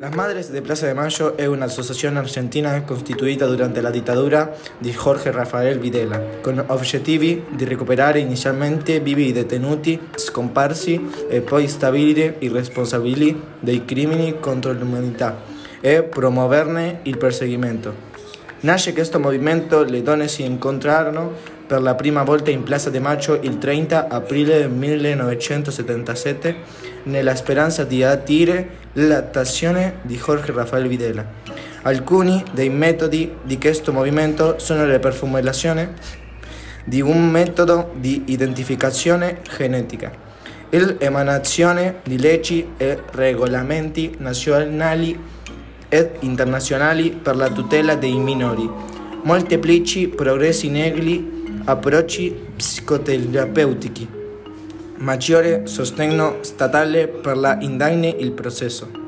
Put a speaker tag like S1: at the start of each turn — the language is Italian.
S1: Las Madres de Plaza de Mayo è un'associazione argentina costituita durante la dittatura di Jorge Rafael Videla, con obiettivi di recuperare inizialmente vivi detenuti, scomparsi e poi stabilire i responsabili dei crimini contro l'umanità e promuoverne il perseguimento. Nasce questo movimento, le donne si incontrarono per la prima volta in Plaza de Mayo il 30 aprile 1977 nella speranza di attire l'attenzione di Jorge Rafael Videla. Alcuni dei metodi di questo movimento sono la perfumelazione di un metodo di identificazione genetica, l'emanazione di leggi e regolamenti nazionali ed internazionali per la tutela dei minori, molteplici progressi negli approcci psicoterapeutici maggiore sostegno statale per la indagine il processo.